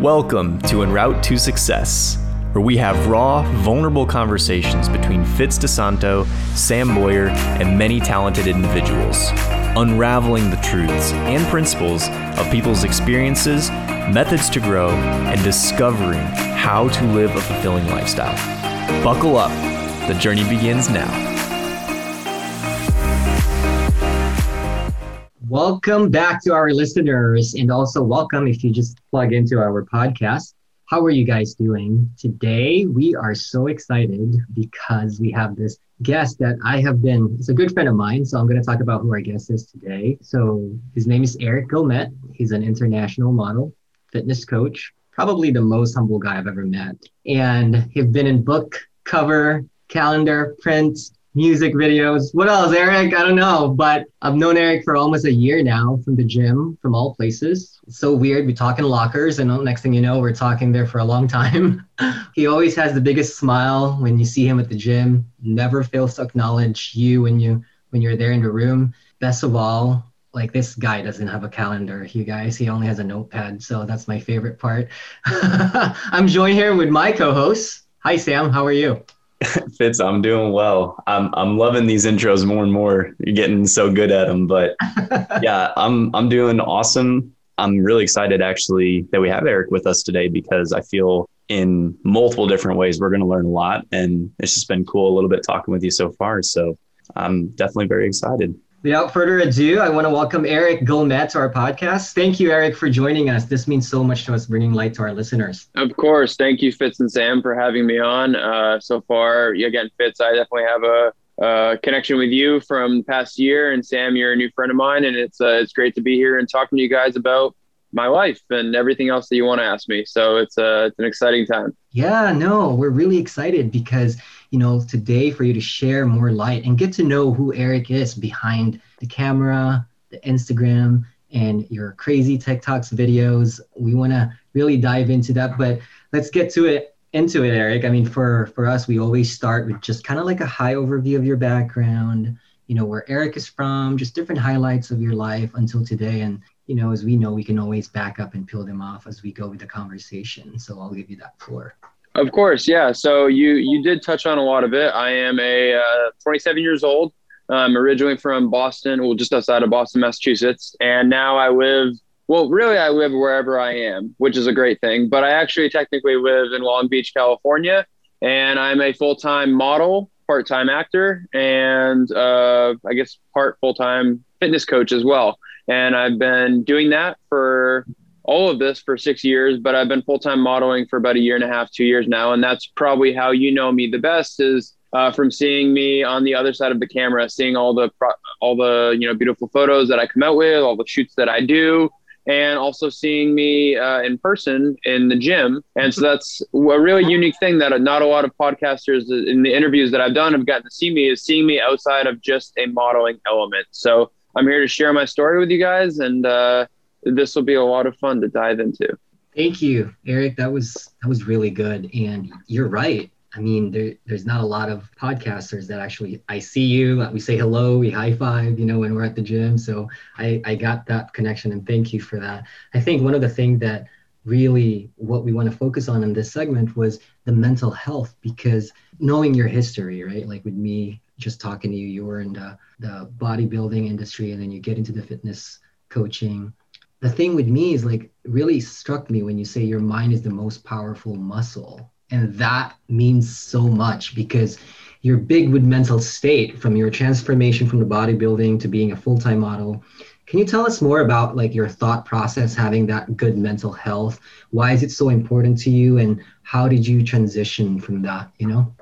Welcome to En Route to Success, where we have raw, vulnerable conversations between Fitz DeSanto, Sam Boyer, and many talented individuals, unraveling the truths and principles of people's experiences, methods to grow, and discovering how to live a fulfilling lifestyle. Buckle up, the journey begins now. Welcome back to our listeners, and also welcome if you just plug into our podcast. How are you guys doing? Today, we are so excited because we have this guest that I have been, it's a good friend of mine. So I'm going to talk about who our guest is today. So his name is Eric Guillemette. He's an international model, fitness coach, probably the most humble guy I've ever met. And he's been in book, cover, calendar, print, music videos. What else, Eric? I don't know, but I've known Eric for almost a year now from the gym, from all places. It's so weird. We talk in lockers, and next thing you know, we're talking there for a long time. he always has the biggest smile when you see him at the gym. Never fails to acknowledge you when you when you're there in the room. Best of all, like this guy doesn't have a calendar, you guys. He only has a notepad, so that's my favorite part. I'm joined here with my co-host. Hi, Sam. How are you? Fitz, I'm doing well. I'm I'm loving these intros more and more. You're getting so good at them, but yeah, I'm I'm doing awesome. I'm really excited actually that we have Eric with us today because I feel in multiple different ways we're going to learn a lot, and it's just been cool a little bit talking with you so far. So I'm definitely very excited. Without further ado, I want to welcome Eric Guillemette to our podcast. Thank you, Eric, for joining us. This means so much to us, bringing light to our listeners. Of course. Thank you, Fitz and Sam, for having me on. Uh, so far, again, Fitz, I definitely have a, a connection with you from past year, and Sam, you're a new friend of mine, and it's uh, it's great to be here and talking to you guys about my life and everything else that you want to ask me. So it's uh, it's an exciting time. Yeah, no, we're really excited because you know, today for you to share more light and get to know who Eric is behind the camera, the Instagram, and your crazy TikToks videos. We want to really dive into that, but let's get to it into it, Eric. I mean, for for us, we always start with just kind of like a high overview of your background, you know, where Eric is from, just different highlights of your life until today. And, you know, as we know, we can always back up and peel them off as we go with the conversation. So I'll give you that floor. Of course, yeah. So you you did touch on a lot of it. I am a uh, 27 years old. I'm originally from Boston, well, just outside of Boston, Massachusetts, and now I live. Well, really, I live wherever I am, which is a great thing. But I actually technically live in Long Beach, California, and I'm a full time model, part time actor, and uh, I guess part full time fitness coach as well. And I've been doing that for all of this for six years, but I've been full time modeling for about a year and a half, two years now, and that's probably how you know me the best is uh, from seeing me on the other side of the camera, seeing all the pro- all the you know beautiful photos that I come out with, all the shoots that I do, and also seeing me uh, in person in the gym. And so that's a really unique thing that not a lot of podcasters in the interviews that I've done have gotten to see me is seeing me outside of just a modeling element. So I'm here to share my story with you guys and. Uh, this will be a lot of fun to dive into. Thank you, Eric. That was that was really good, and you're right. I mean, there, there's not a lot of podcasters that actually I see you, we say hello, we high five, you know, when we're at the gym. So I, I got that connection, and thank you for that. I think one of the things that really what we want to focus on in this segment was the mental health because knowing your history, right? Like with me just talking to you, you were in the, the bodybuilding industry and then you get into the fitness coaching the thing with me is like really struck me when you say your mind is the most powerful muscle and that means so much because you're big with mental state from your transformation from the bodybuilding to being a full-time model. Can you tell us more about like your thought process having that good mental health? Why is it so important to you and how did you transition from that you know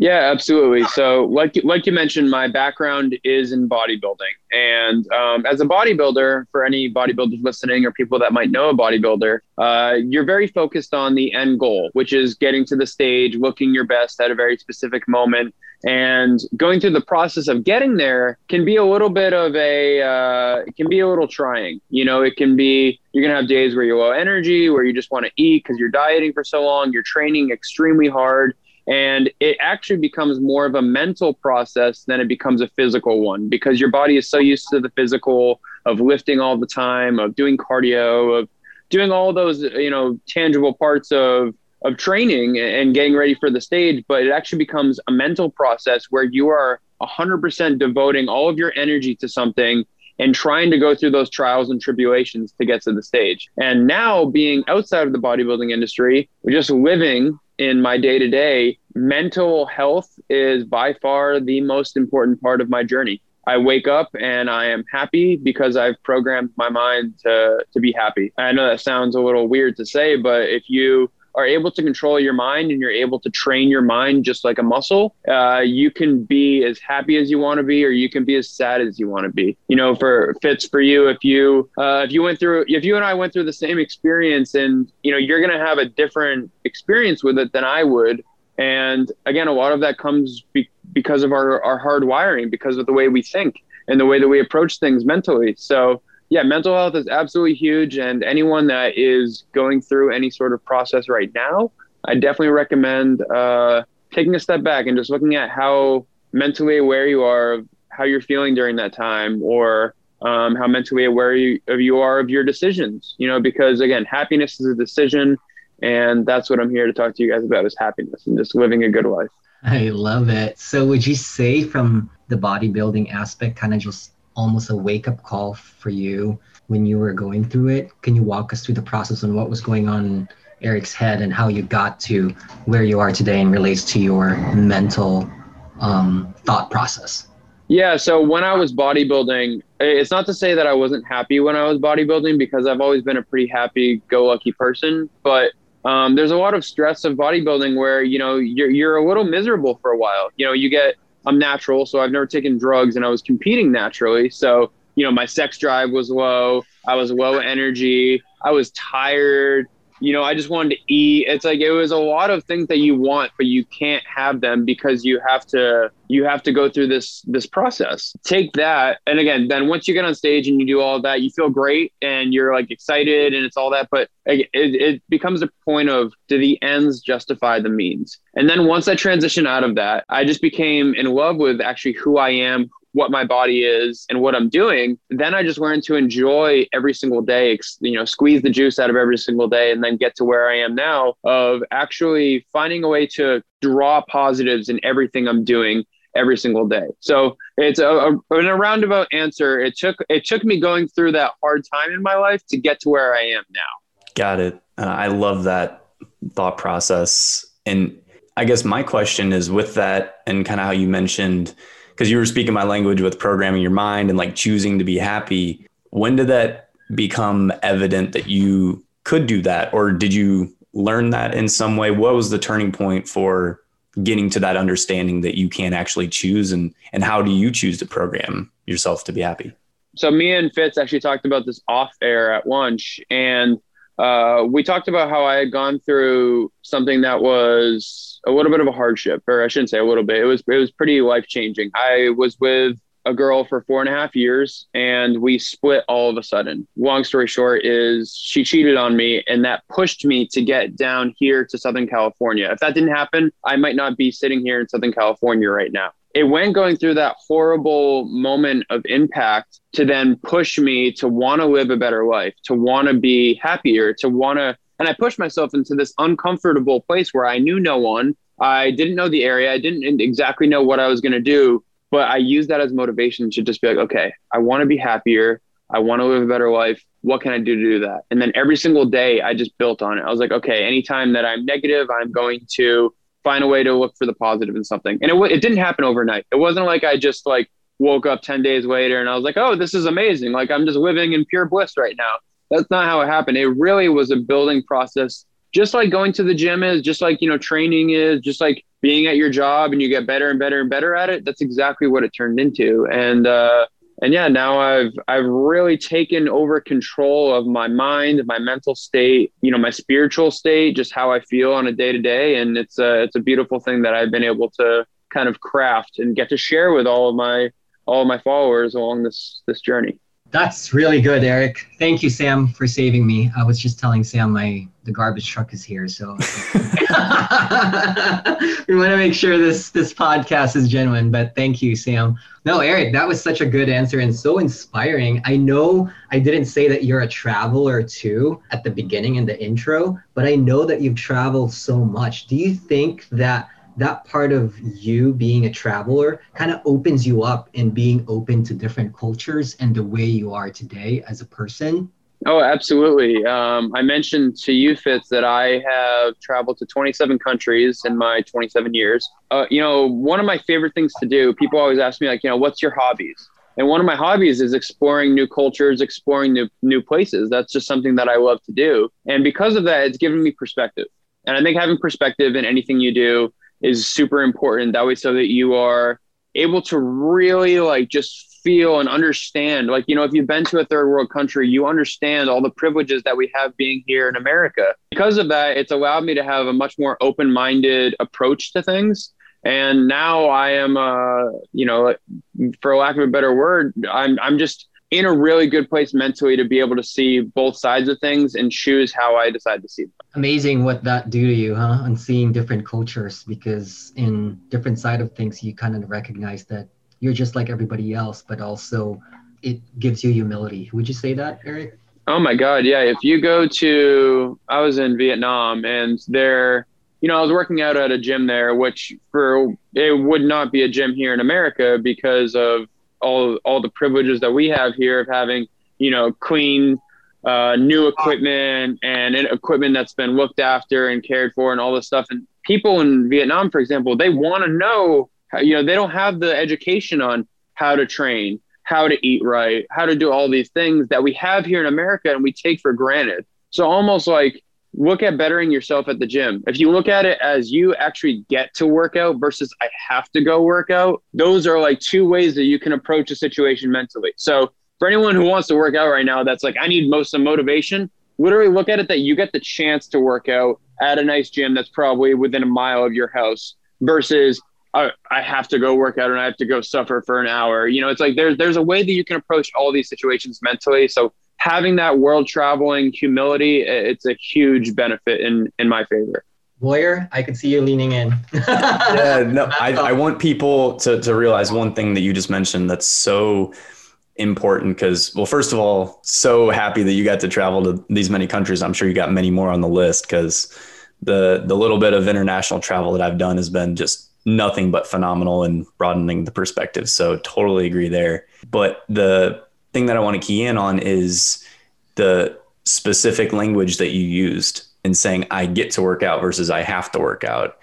yeah, absolutely. So, like like you mentioned, my background is in bodybuilding, and um, as a bodybuilder, for any bodybuilders listening or people that might know a bodybuilder, uh, you're very focused on the end goal, which is getting to the stage, looking your best at a very specific moment, and going through the process of getting there can be a little bit of a uh, it can be a little trying. You know, it can be you're gonna have days where you're low energy, where you just want to eat because you're dieting for so long, you're training extremely hard and it actually becomes more of a mental process than it becomes a physical one because your body is so used to the physical of lifting all the time, of doing cardio, of doing all those you know tangible parts of of training and getting ready for the stage, but it actually becomes a mental process where you are 100% devoting all of your energy to something and trying to go through those trials and tribulations to get to the stage. And now being outside of the bodybuilding industry, we're just living in my day to day, mental health is by far the most important part of my journey. I wake up and I am happy because I've programmed my mind to to be happy. I know that sounds a little weird to say, but if you are able to control your mind and you're able to train your mind just like a muscle, uh, you can be as happy as you want to be, or you can be as sad as you want to be. You know, for Fitz for you if you uh, if you went through if you and I went through the same experience, and you know you're gonna have a different experience with it than I would. And again, a lot of that comes be- because of our, our hard wiring, because of the way we think and the way that we approach things mentally. So, yeah, mental health is absolutely huge. And anyone that is going through any sort of process right now, I definitely recommend uh, taking a step back and just looking at how mentally aware you are of how you're feeling during that time or um, how mentally aware you, of you are of your decisions, you know, because again, happiness is a decision and that's what I'm here to talk to you guys about is happiness and just living a good life. I love it. So would you say from the bodybuilding aspect, kind of just almost a wake up call for you when you were going through it? Can you walk us through the process and what was going on in Eric's head and how you got to where you are today and relates to your mental um, thought process? Yeah, so when I was bodybuilding, it's not to say that I wasn't happy when I was bodybuilding because I've always been a pretty happy go lucky person, but um, there's a lot of stress of bodybuilding where you know you're you're a little miserable for a while. You know, you get I'm natural, so I've never taken drugs, and I was competing naturally. So you know, my sex drive was low. I was low energy. I was tired you know, I just wanted to eat. It's like it was a lot of things that you want, but you can't have them because you have to you have to go through this this process. Take that, and again, then once you get on stage and you do all that, you feel great and you're like excited and it's all that. But it, it becomes a point of do the ends justify the means? And then once I transition out of that, I just became in love with actually who I am, what my body is and what I'm doing, then I just learned to enjoy every single day, you know, squeeze the juice out of every single day and then get to where I am now of actually finding a way to draw positives in everything I'm doing every single day. So it's a, a, a roundabout answer. It took it took me going through that hard time in my life to get to where I am now. Got it. Uh, I love that thought process. And I guess my question is with that and kind of how you mentioned because you were speaking my language with programming your mind and like choosing to be happy. When did that become evident that you could do that? Or did you learn that in some way? What was the turning point for getting to that understanding that you can actually choose and and how do you choose to program yourself to be happy? So me and Fitz actually talked about this off air at lunch and uh, we talked about how I had gone through something that was a little bit of a hardship, or I shouldn't say a little bit. It was it was pretty life changing. I was with a girl for four and a half years, and we split all of a sudden. Long story short is she cheated on me, and that pushed me to get down here to Southern California. If that didn't happen, I might not be sitting here in Southern California right now it went going through that horrible moment of impact to then push me to want to live a better life, to want to be happier, to want to. And I pushed myself into this uncomfortable place where I knew no one. I didn't know the area. I didn't exactly know what I was going to do, but I used that as motivation to just be like, okay, I want to be happier. I want to live a better life. What can I do to do that? And then every single day, I just built on it. I was like, okay, anytime that I'm negative, I'm going to find a way to look for the positive in something. And it, it didn't happen overnight. It wasn't like I just like woke up 10 days later and I was like, oh, this is amazing. Like I'm just living in pure bliss right now. That's not how it happened. It really was a building process, just like going to the gym is, just like, you know, training is, just like being at your job and you get better and better and better at it. That's exactly what it turned into. And, uh, and yeah, now I've I've really taken over control of my mind, my mental state, you know, my spiritual state, just how I feel on a day to day, and it's a it's a beautiful thing that I've been able to kind of craft and get to share with all of my all of my followers along this this journey. That's really good, Eric. Thank you, Sam, for saving me. I was just telling Sam my the garbage truck is here, so we want to make sure this this podcast is genuine. But thank you, Sam. No, Eric, that was such a good answer and so inspiring. I know I didn't say that you're a traveler too at the beginning in the intro, but I know that you've traveled so much. Do you think that that part of you being a traveler kind of opens you up and being open to different cultures and the way you are today as a person? Oh, absolutely. Um, I mentioned to you, Fitz, that I have traveled to 27 countries in my 27 years. Uh, you know, one of my favorite things to do, people always ask me, like, you know, what's your hobbies? And one of my hobbies is exploring new cultures, exploring new, new places. That's just something that I love to do. And because of that, it's given me perspective. And I think having perspective in anything you do is super important. That way, so that you are able to really like just feel and understand. Like, you know, if you've been to a third world country, you understand all the privileges that we have being here in America. Because of that, it's allowed me to have a much more open minded approach to things. And now I am, uh, you know, for lack of a better word, I'm, I'm just in a really good place mentally to be able to see both sides of things and choose how I decide to see them. Amazing what that do to you, huh? And seeing different cultures because in different side of things you kind of recognize that you're just like everybody else, but also it gives you humility. Would you say that, Eric? Oh my God, yeah. If you go to, I was in Vietnam and there, you know, I was working out at a gym there, which for it would not be a gym here in America because of all all the privileges that we have here of having you know clean uh, new equipment and equipment that's been looked after and cared for and all this stuff. And people in vietnam for example they want to know you know they don't have the education on how to train how to eat right how to do all these things that we have here in america and we take for granted. So almost like look at bettering yourself at the gym. If you look at it as you actually get to work out versus I have to go work out, those are like two ways that you can approach a situation mentally. So for anyone who wants to work out right now, that's like, I need most of motivation. Literally look at it that you get the chance to work out at a nice gym that's probably within a mile of your house versus I, I have to go work out and I have to go suffer for an hour. You know, it's like there's there's a way that you can approach all these situations mentally. So having that world traveling humility, it's a huge benefit in in my favor. Boyer, I could see you leaning in. yeah, no, I, I want people to, to realize one thing that you just mentioned that's so important because, well, first of all, so happy that you got to travel to these many countries. I'm sure you got many more on the list because the the little bit of international travel that I've done has been just nothing but phenomenal and broadening the perspective. So totally agree there. But the thing that I want to key in on is the specific language that you used in saying I get to work out versus I have to work out.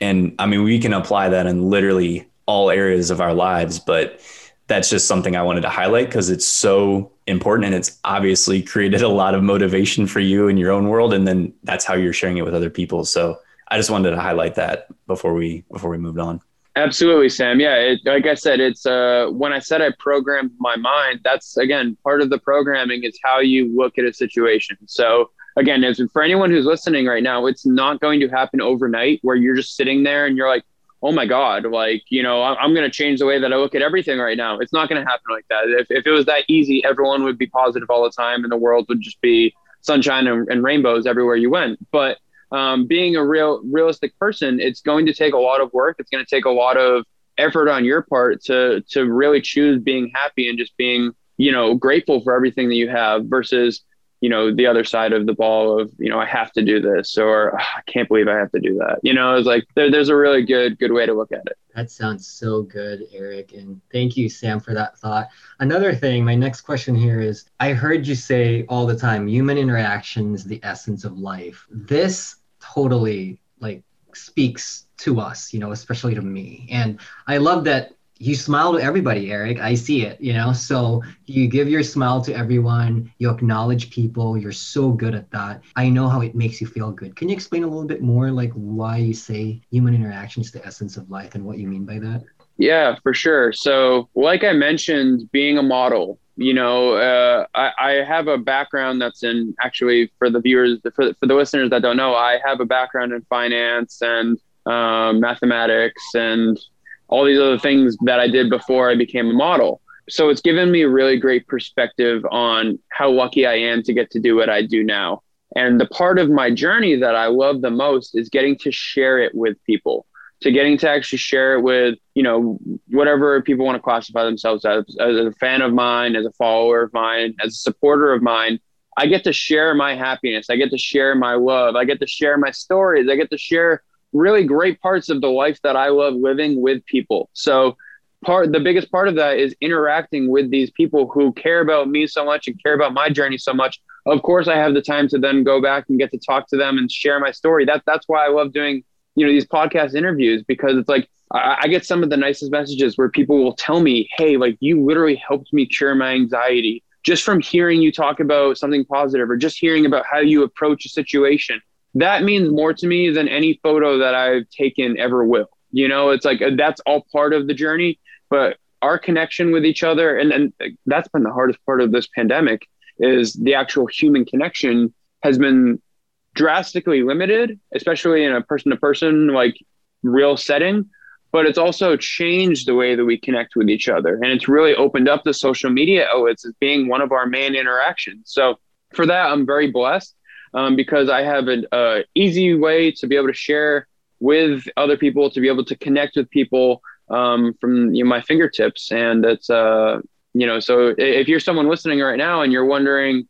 And I mean, we can apply that in literally all areas of our lives, but that's just something I wanted to highlight because it's so important and it's obviously created a lot of motivation for you in your own world. And then that's how you're sharing it with other people. So I just wanted to highlight that before we before we moved on. Absolutely, Sam. Yeah, it, like I said, it's uh, when I said I programmed my mind. That's again part of the programming is how you look at a situation. So again, as for anyone who's listening right now, it's not going to happen overnight where you're just sitting there and you're like, oh my god, like you know, I'm going to change the way that I look at everything right now. It's not going to happen like that. If if it was that easy, everyone would be positive all the time, and the world would just be sunshine and, and rainbows everywhere you went. But um, being a real realistic person, it's going to take a lot of work. It's going to take a lot of effort on your part to to really choose being happy and just being you know grateful for everything that you have versus you know the other side of the ball of you know I have to do this or oh, I can't believe I have to do that. You know, it's like there, there's a really good good way to look at it. That sounds so good, Eric, and thank you, Sam, for that thought. Another thing, my next question here is: I heard you say all the time, human interaction is the essence of life. This totally like speaks to us, you know, especially to me. And I love that you smile to everybody, Eric. I see it, you know. So you give your smile to everyone, you acknowledge people, you're so good at that. I know how it makes you feel good. Can you explain a little bit more like why you say human interaction is the essence of life and what you mean by that? Yeah, for sure. So, like I mentioned, being a model, you know, uh, I, I, have a background that's in actually for the viewers, for, for the listeners that don't know, I have a background in finance and um, mathematics and all these other things that I did before I became a model. so it's given me a really great perspective on how lucky I am to get to do what I do now. And the part of my journey that I love the most is getting to share it with people, to getting to actually share it with, you know, whatever people want to classify themselves as, as a fan of mine, as a follower of mine, as a supporter of mine. I get to share my happiness. I get to share my love. I get to share my stories. I get to share really great parts of the life that I love living with people. So part the biggest part of that is interacting with these people who care about me so much and care about my journey so much. Of course, I have the time to then go back and get to talk to them and share my story. That that's why I love doing you know these podcast interviews because it's like I, I get some of the nicest messages where people will tell me, "Hey, like you literally helped me cure my anxiety." Just from hearing you talk about something positive or just hearing about how you approach a situation that means more to me than any photo that I've taken ever will. You know, it's like uh, that's all part of the journey, but our connection with each other, and, and that's been the hardest part of this pandemic, is the actual human connection has been drastically limited, especially in a person to person, like real setting. But it's also changed the way that we connect with each other. And it's really opened up the social media outlets as being one of our main interactions. So for that, I'm very blessed um, because I have an uh, easy way to be able to share with other people, to be able to connect with people um, from you know, my fingertips. And it's, uh, you know, so if you're someone listening right now and you're wondering,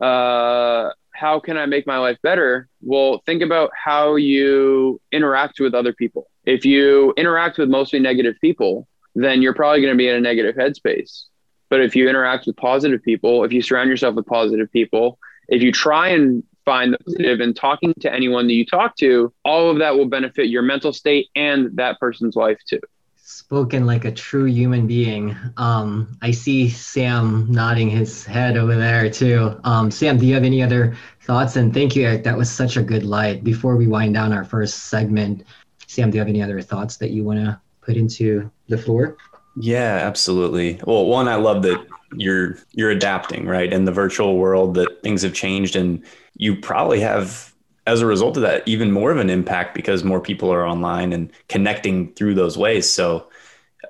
uh, how can I make my life better? Well, think about how you interact with other people. If you interact with mostly negative people, then you're probably going to be in a negative headspace. But if you interact with positive people, if you surround yourself with positive people, if you try and find the positive in talking to anyone that you talk to, all of that will benefit your mental state and that person's life too. Spoken like a true human being. Um, I see Sam nodding his head over there too. Um, Sam, do you have any other thoughts? And thank you, Eric. That was such a good light. Before we wind down our first segment, Sam, do you have any other thoughts that you want to put into the floor? Yeah, absolutely. Well, one, I love that you're you're adapting, right? In the virtual world that things have changed and you probably have as a result of that even more of an impact because more people are online and connecting through those ways. So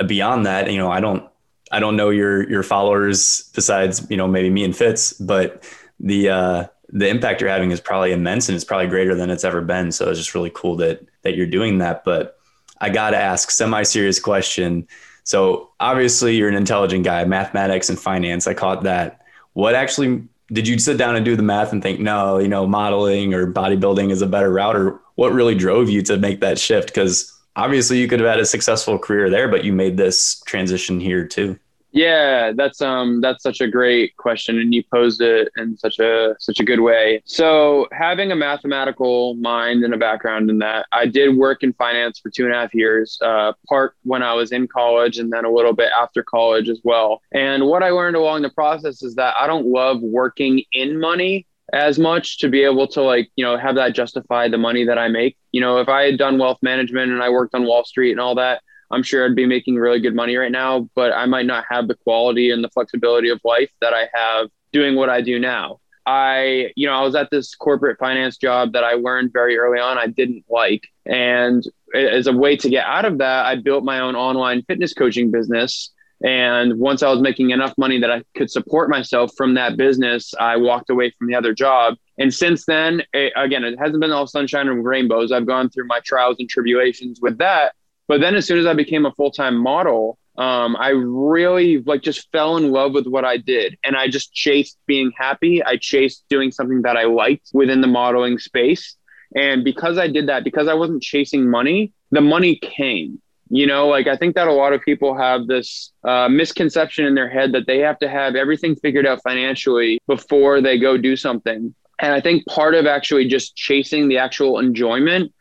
uh, beyond that, you know, I don't I don't know your your followers besides, you know, maybe me and Fitz, but the uh the impact you're having is probably immense and it's probably greater than it's ever been. So it's just really cool that that you're doing that. But I gotta ask semi-serious question so obviously you're an intelligent guy, mathematics and finance. I caught that. What actually did you sit down and do the math and think, no, you know, modeling or bodybuilding is a better route, or what really drove you to make that shift? Because obviously you could have had a successful career there, but you made this transition here too. Yeah, that's um that's such a great question and you posed it in such a such a good way. So having a mathematical mind and a background in that, I did work in finance for two and a half years, uh, part when I was in college and then a little bit after college as well. And what I learned along the process is that I don't love working in money as much to be able to like you know have that justify the money that I make. You know, if I had done wealth management and I worked on Wall Street and all that, I'm sure I'd be making really good money right now, but I might not have the quality and the flexibility of life that I have doing what I do now. I, you know, I was at this corporate finance job that I learned very early on I didn't like. And as a way to get out of that, I built my own online fitness coaching business. And once I was making enough money that I could support myself from that business, I walked away from the other job. And since then, it, again, it hasn't been all sunshine and rainbows. I've gone through my trials and tribulations with that. But then as soon as I became a full time model, um, I really like just fell in love with what I did. And I just chased being happy. I chased doing something that I liked within the modeling space. And because I did that, because I wasn't chasing money, the money came. You know, like I think that a lot of people have this uh, misconception in their head that they have to have everything figured out financially before they go do something. And I think part of actually just chasing the actual enjoyment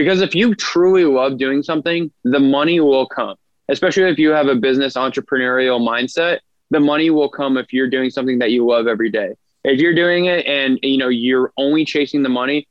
because if you truly love doing something, the money will come. Especially if you have a business entrepreneurial mindset, the money will come if you're doing something that you love every day. If you're doing it and you know you're only chasing the money,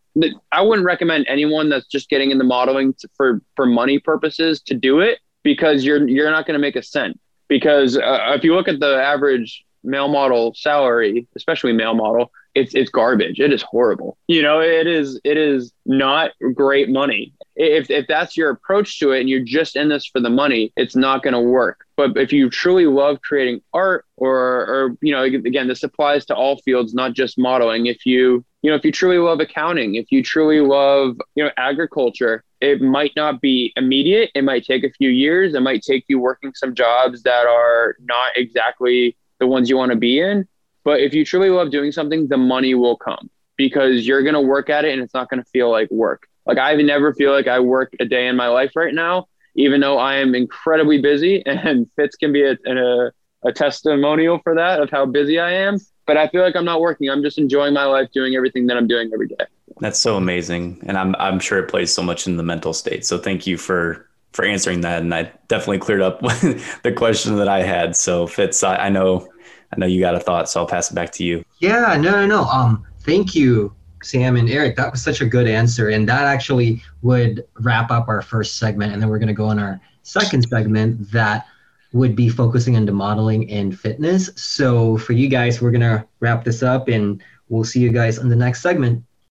I wouldn't recommend anyone that's just getting into modeling for for money purposes to do it because you're you're not going to make a cent. Because uh, if you look at the average male model salary, especially male model, it's it's garbage. It is horrible. You know, it is it is not great money. If if that's your approach to it and you're just in this for the money, it's not going to work. But if you truly love creating art or or you know, again, this applies to all fields, not just modeling. If you you know, if you truly love accounting, if you truly love, you know, agriculture, it might not be immediate. It might take a few years. It might take you working some jobs that are not exactly the ones you want to be in. But if you truly love doing something, the money will come because you're going to work at it and it's not going to feel like work. Like I never feel like I work a day in my life right now, even though I am incredibly busy and Fitz can be a, a, a testimonial for that of how busy I am. But I feel like I'm not working. I'm just enjoying my life doing everything that I'm doing every day. That's so amazing. And I'm, I'm sure it plays so much in the mental state. So thank you for for answering that, and I definitely cleared up the question that I had. So Fitz, I, I know I know you got a thought, so I'll pass it back to you. Yeah, no, no, no. Um, thank you, Sam and Eric. That was such a good answer, and that actually would wrap up our first segment, and then we're going to go on our second segment that would be focusing on the modeling and fitness. So for you guys, we're going to wrap this up, and we'll see you guys on the next segment.